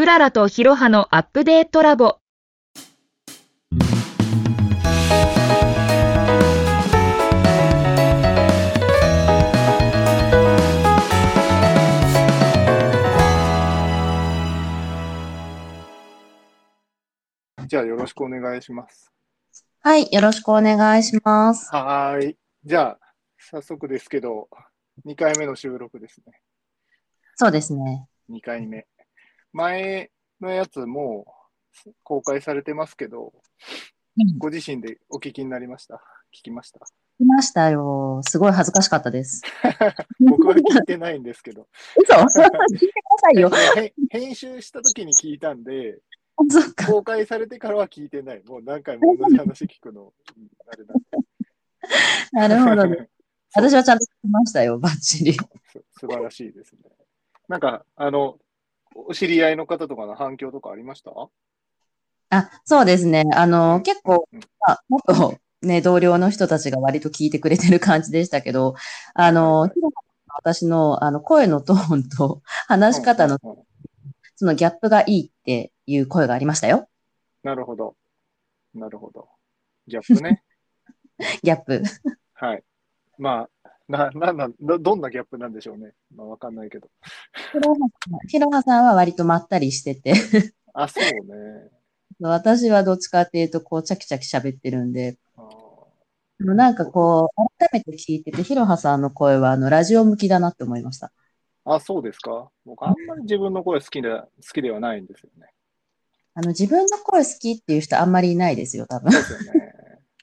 クララとヒロハのアップデートラボ。じゃあよろしくお願いします。はい、よろしくお願いします。はーい。じゃあ、早速ですけど、2回目の収録ですね。そうですね。2回目。前のやつもう公開されてますけど、うんご自身でお聞きになりました？聞きました？来ましたよ。すごい恥ずかしかったです。僕は聞いてないんですけど、嘘？聞いてくださいよ。へ編集した時に聞いたんで。公開されてからは聞いてない。もう何回も同じ話聞くの、うんあれなんで。なるほどね。私はちゃんと聞きましたよ、バッチリ。す素晴らしいですね。なんか、あの、お知り合いの方とかの反響とかありました？あ、そうですね。あの、結構、うんまあ、もっとね、同僚の人たちが割と聞いてくれてる感じでしたけど、あの、私のあの声のトーンと話し方のそのギャップがいいっていう声がありましたよ。なるほど。なるほど。ギャップね。ギャップ。はい。まあ、な、なんなん、どどんなギャップなんでしょうね。まあ、わかんないけど。ひろはさんは割とまったりしてて、あ、そうね。私はどっちかっていうと、こう、チャキチャキ喋ってるんで、でもなんかこう、改めて聞いてて、ひろはさんの声は、あの、ラジオ向きだなって思いました。あ、そうですか。僕、あんまり自分の声好きで、好きではないんですよね。あの、自分の声好きっていう人あんまりいないですよ、多分。そうですよね。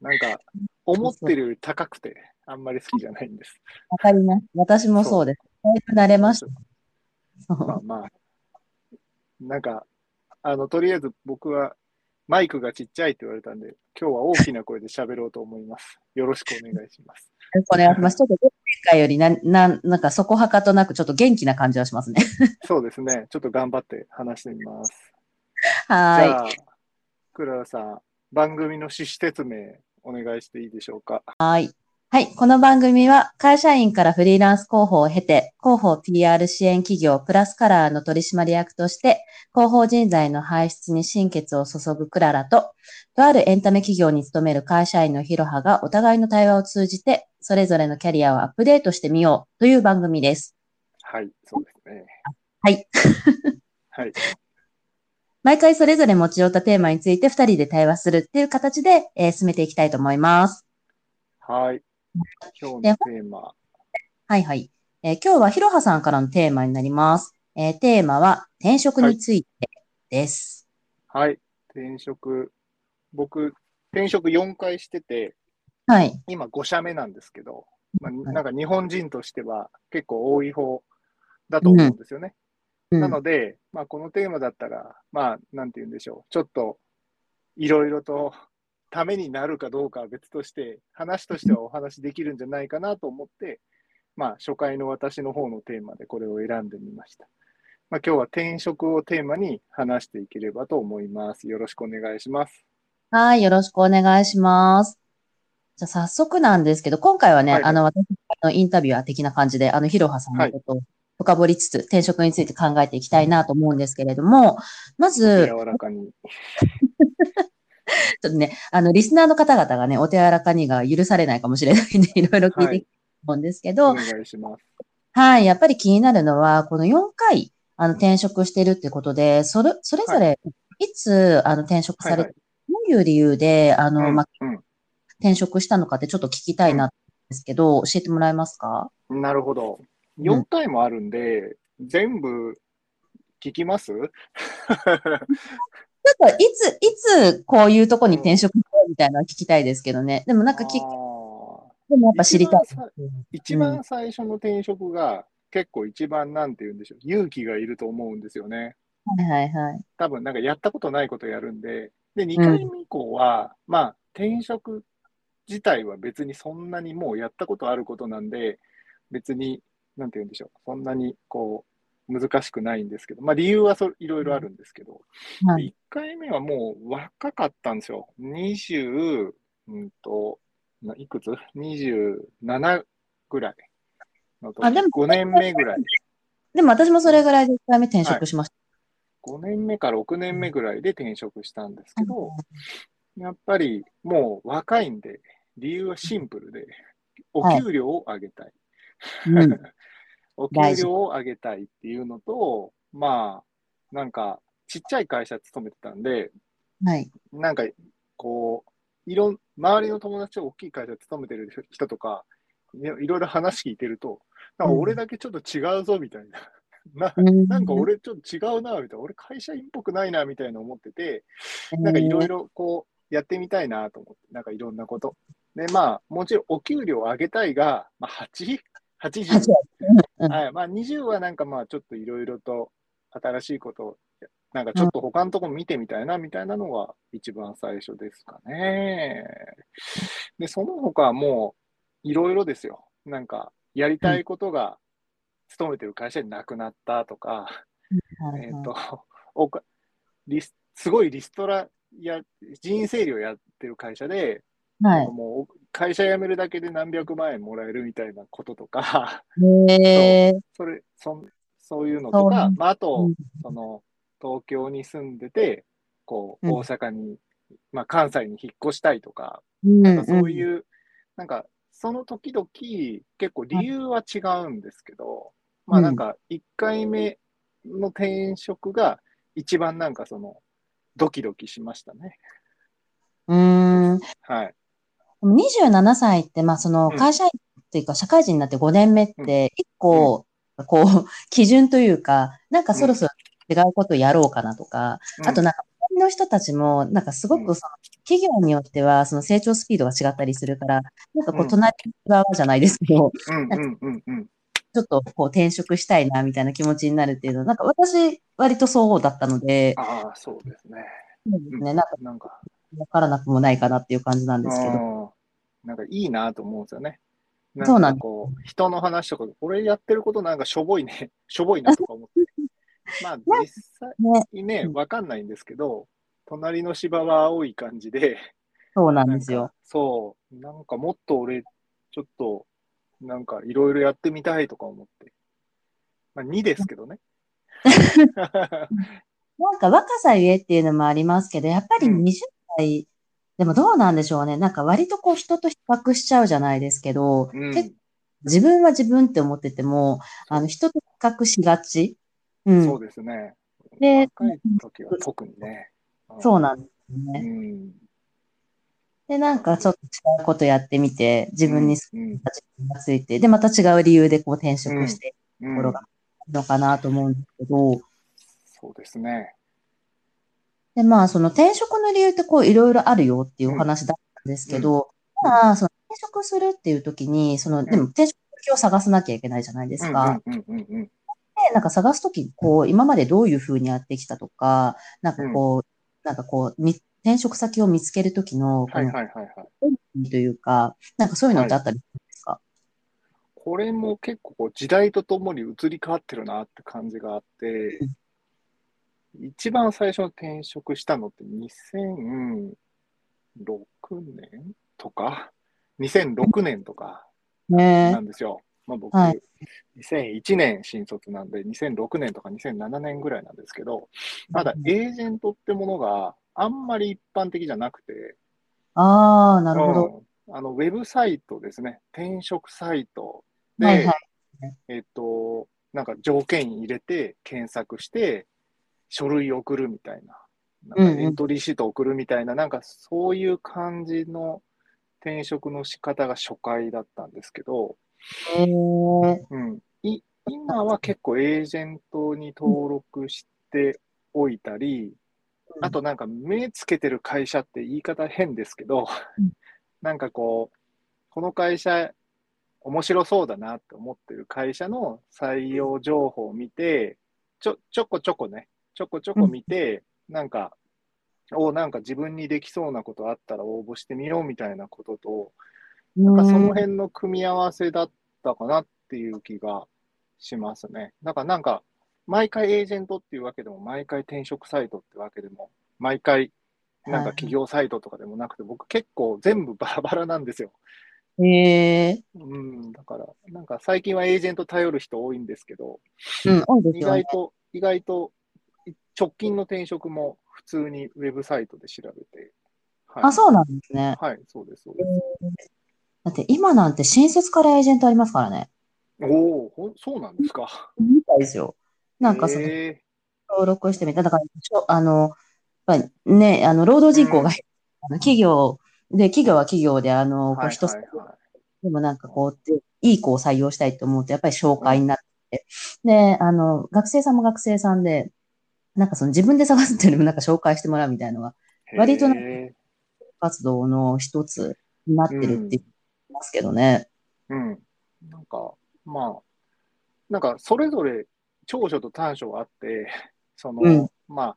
なんか、思ってるより高くて、あんまり好きじゃないんです。わかります。私もそうです。だいぶ慣れました。まあまあ、なんか、あの、とりあえず僕はマイクがちっちゃいって言われたんで、今日は大きな声で喋ろうと思います。よろしくお願いします。よろしくお願いします。ちょっと前回よりな、な、なんかそこはかとなくちょっと元気な感じはしますね。そうですね。ちょっと頑張って話してみます。はじゃあ、クララさん、番組の趣旨説明お願いしていいでしょうか？い。はい。はい。この番組は会社員からフリーランス広報を経て、広報 PR 支援企業プラスカラーの取締役として、広報人材の輩出に心血を注ぐクララと、とあるエンタメ企業に勤める会社員のヒロハがお互いの対話を通じて、それぞれのキャリアをアップデートしてみようという番組です。はい、そうですね。はい。はい。毎回それぞれ持ち寄ったテーマについて二人で対話するっていう形で、えー進めていきたいと思います。はい。今日のテーマ。はいはい。えー今日はひろはさんからのテーマになります。えーテーマは転職についてです。はい。転職。僕、転職4回してて、はい。今5社目なんですけど、まあ、いなんか日本人としては結構多い方だと思うんですよね。うんなので、まあ、このテーマだったら、まあ、なんて言うんでしょう。ちょっと、いろいろとためになるかどうかは別として、話としてはお話できるんじゃないかなと思って、まあ、初回の私の方のテーマでこれを選んでみました。まあ、今日は転職をテーマに話していければと思います。よろしくお願いします。はい。よろしくお願いします。じゃあ早速なんですけど、今回はね、はいはいあの、私のインタビュアー的な感じで、あの、ひろはさんのことを深掘りつつ、転職について考えていきたいなと思うんですけれども、まず、柔らかに。ちょっとね、あの、リスナーの方々がね、お手柔らかにが許されないかもしれないんで、いろいろ聞いていきたい。と思うんですけど、お願いします。はい、やっぱり気になるのは、この4回、あの、転職してるってことで、それ、それぞれ、い。つ、あの、転職されはいて、どういう理由で、あの、うんま、うん。転職したのかってちょっと聞きたいな、ですけど、教えてもらえますか？なるほど。ん。4回もあるんで、全部聞きます？ち ょっと、いつ、いつ、こういうとこに転職みたいなのは聞きたいですけどね。でもなんか聞でもやっぱ知りたい。一番最初の転職が結構一番なんて言うんでしょう、勇気がいると思うんですよね。はいはいはい。多分なんかやったことないことやるんで、で、2回目以降は、まあ転職自体は別にそんなにもうやったことあることなんで、別に、なんて言うんでしょう、そんなにこう、難しくないんですけど、まあ理由はそいろいろあるんですけど、はい。1回目はもう若かったんですよ。20、うんと、ないくつ ?27 ぐらいの時あでも5年目ぐらい。でも私もそれぐらいで1回目転職しました。5年目か6年目ぐらいで転職したんですけど、やっぱりもう若いんで、理由はシンプルで、お給料を上げたい。うん。お給料を上げたいっていうのと、まあ、なんか、ちっちゃい会社勤めてたんで、はい。なんか、こう、いろん、周りの友達は大きい会社勤めてる人とか、いろいろいろ話聞いてると、なんか俺だけちょっと違うぞみたいな。なうんなんか俺ちょっと違うな、みたいな。俺会社員っぽくないな、みたいな思ってて、なんかいろいろこう、やってみたいなと思って、なんかいろんなこと。で、まあ、もちろんお給料上げたいが、まあ、8?80? 8うんはい。まあ、20はなんかまあ、ちょっといろいろと新しいこと、なんかちょっと他のところ見てみたいな、みたいなのが一番最初ですかね。で、その他はもう、いろいろですよ。なんか、やりたいことが、勤めてる会社になくなったとか、はいえっ、と、おかリス、すごいリストラや、人員整理をやってる会社で、はい。もう会社辞めるだけで何百万円もらえるみたいなこととか、へー。それそんそういうのとか、まあ、あうとん、その東京に住んでて、こううん。大阪に、まあ、関西に引っ越したいとか、うんなんかそういう、なんかその時々、結構理由は違うんですけど、まあなんか1回目の転職が一番なんかその、ドキドキしましたね。うん。はい。27歳って、まあ、そのうん。会社員っていうか、社会人になって5年目って、一個、こう、基準というか、なんかそろそろ違うことやろうかなとか、あとなんか、周りの人たちも、なんかすごうん。くその、企業によっては、その成長スピードが違ったりするから、なんかこう、うん。隣側じゃないですけど。ちょっとこう、転職したいな、みたいな気持ちになるっていうのは、なんか私、割とそうだったので、ああ、そうですね。そうですね、なんか、なんか、わからなくもないかなっていう感じなんですけど。うんなんかいいなと思うんですよね。そうなんかこう、人の話とか、俺やってることなんかしょぼいね、しょぼいなとか思って。まあ 実際ね、ね、うんわかんないんですけど、隣の芝は青い感じで、そうなんですよか。そう、なんかもっと俺、ちょっと、なんかいろいろやってみたいとか思って。まあ2ですけどね。なんか若さゆえっていうのもありますけど、やっぱりうん20代、でもどうなんでしょうね。なんか割とこう人と比較しちゃうじゃないですけど、うん自分は自分って思ってても、あの人と比較しがち。うん。そうですね。で若い時は特にね。そうなんですようね。ん。で、なんかちょっと違うことやってみて、自分にうんうんがついて、で、また違う理由でこう転職してところがあるのかなと思うんですけど、そうですね。で、まあ、その転職の理由ってこういろいろあるよっていうお話だったんですけど、まあ、その転職するっていう時に、その、でも転職先を探さなきゃいけないじゃないですか。うんうんうんうんうん。で、なんか探すとき、こう、今までどういうふうにやってきたとか、なんかこう、なんかこう、み転職先を見つけるときの、はいはいはいはい。というか、なんかそういうのってあったりするんですか、これも結構こう時代とともに移り変わってるなって感じがあって、一番最初の転職したのって2006年とか、2006年とかね。なんですよ。まあ、僕、はい。2001年新卒なんで、2006年とか2007年ぐらいなんですけど、まだエージェントってものがあんまり一般的じゃなくて、ああ、なるほど。うん。あのウェブサイトですね、転職サイト。で、はいはい。えっと、なんか条件入れて検索して、書類送るみたいな、なんうんうん。かエントリーシート送るみたいな、なんかそういう感じの転職の仕方が初回だったんですけど、へえうん、い今は結構エージェントに登録しておいたり、あとなんか目つけてる会社って言い方変ですけどうん、なんかこう、この会社面白そうだなって思ってる会社の採用情報を見て、ちょ、ちょこちょこね、ちょこちょこ見て、なんか、おなんか自分にできそうなことあったら応募してみようみたいなことと、なんかその辺の組み合わせだったかなっていう気がしますね。だからなんか、毎回エージェントっていうわけでも、毎回転職サイトってわけでも、毎回なんか企業サイトとかでもなくて、僕結構全部バラバラなんですよ。へえうん、だから、なんか最近はエージェント頼る人多いんですけど、うん、多いです意外。と、意外とい直近の転職も普通にウェブサイトで調べて。はい、あ、そうなんですね。はい、そうです、そうです。だって今なんて新卒からエージェントありますからね。おお、そうなんですか。みたいですよ。なんかその、え登録してみた。だから、あの、やっぱりね、あの、労働人口が、うんあの企業で、企業は企業で、あの、ー、こうはい一つでもなんかこう、でいい子を採用したいと思うと、やっぱり紹介になって、で、あの、学生さんも学生さんで、なんかその自分で探すっていうよりもなんか紹介してもらうみたいなのが、い。割と活動の一つになってるって言いますけどね。ーうん。なんか、まあ、なんか、それぞれ長所と短所があって、その、うんまあ、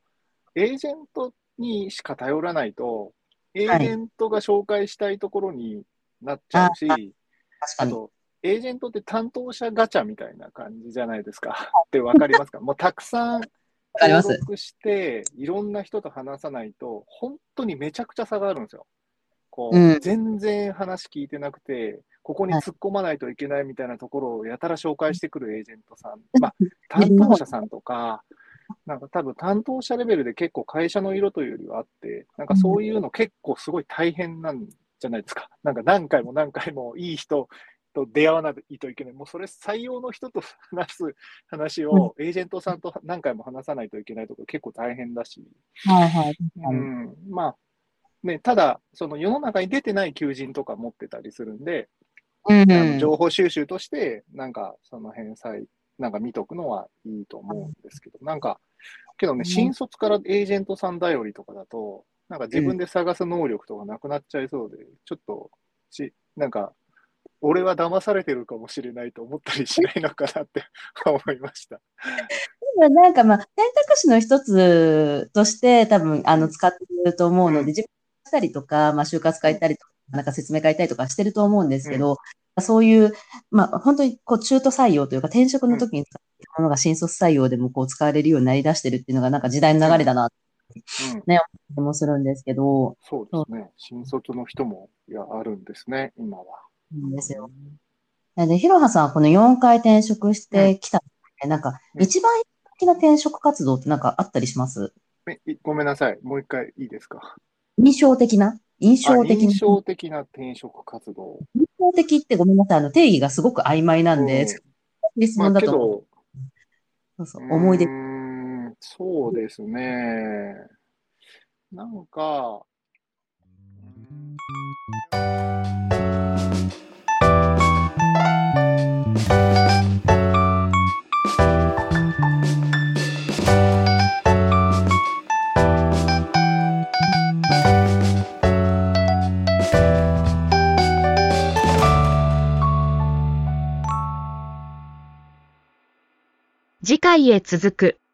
エージェントにしか頼らないと、エはいージェントが紹介したいところになっちゃうし、確かに。あと、エージェントって担当者ガチャみたいな感じじゃないですか。ってわかりますか？もうたくさん登録して、いろんな人と話さないと、本当にめちゃくちゃ差があるんですよ。こう、うん全然話聞いてなくて、ここに突っ込まないといけないみたいなところをやたら紹介してくるエージェントさん、まあ、担当者さんとか、なんか多分担当者レベルで結構会社の色というよりはあって、なんかそういうの結構すごい大変なんじゃないですか。なんか何回も何回もいい人と出会わないといけない。もうそれ採用の人と話す話をエージェントさんと何回も話さないといけないとか結構大変だし。はいはい。うん、まあ、ね、ただ、その世の中に出てない求人とか持ってたりするんで、うん。情報収集として、なんかその返済、なんか見とくのはいいと思うんですけど、なんか、けどね、うん新卒からエージェントさん頼りとかだと、なんか自分で探す能力とかなくなっちゃいそうで、ちょっとし、なんか、俺は騙されてるかもしれないと思ったりしないのかなって 思いました。なんかまあ、選択肢の一つとして多分、あの、使ってると思うので、自分でしたりとか、まあ、就活書いたりとか、なんか説明書いたりとかしてると思うんですけど、そういう、まあ、本当にこう、中途採用というか、転職の時に使っているものが新卒採用でもこう、使われるようになり出してるっていうのが、なんか時代の流れだな、うん、気もするんですけど、そうですね。新卒の人も、いや、あるんですね、今は。なんですよ。で、ひろはさんはこの4回転職してきた、なんか、うん一番的な転職活動ってなんかあったりします？ごめんなさい。もう一回いいですか？印象的な？印象あ的な？印象的な転職活動。印象的ってごめんなさい。あの、定義がすごく曖昧なんで、質まあ、問だと、けど、そうそう思い出そうですね。なんか、回へ続く。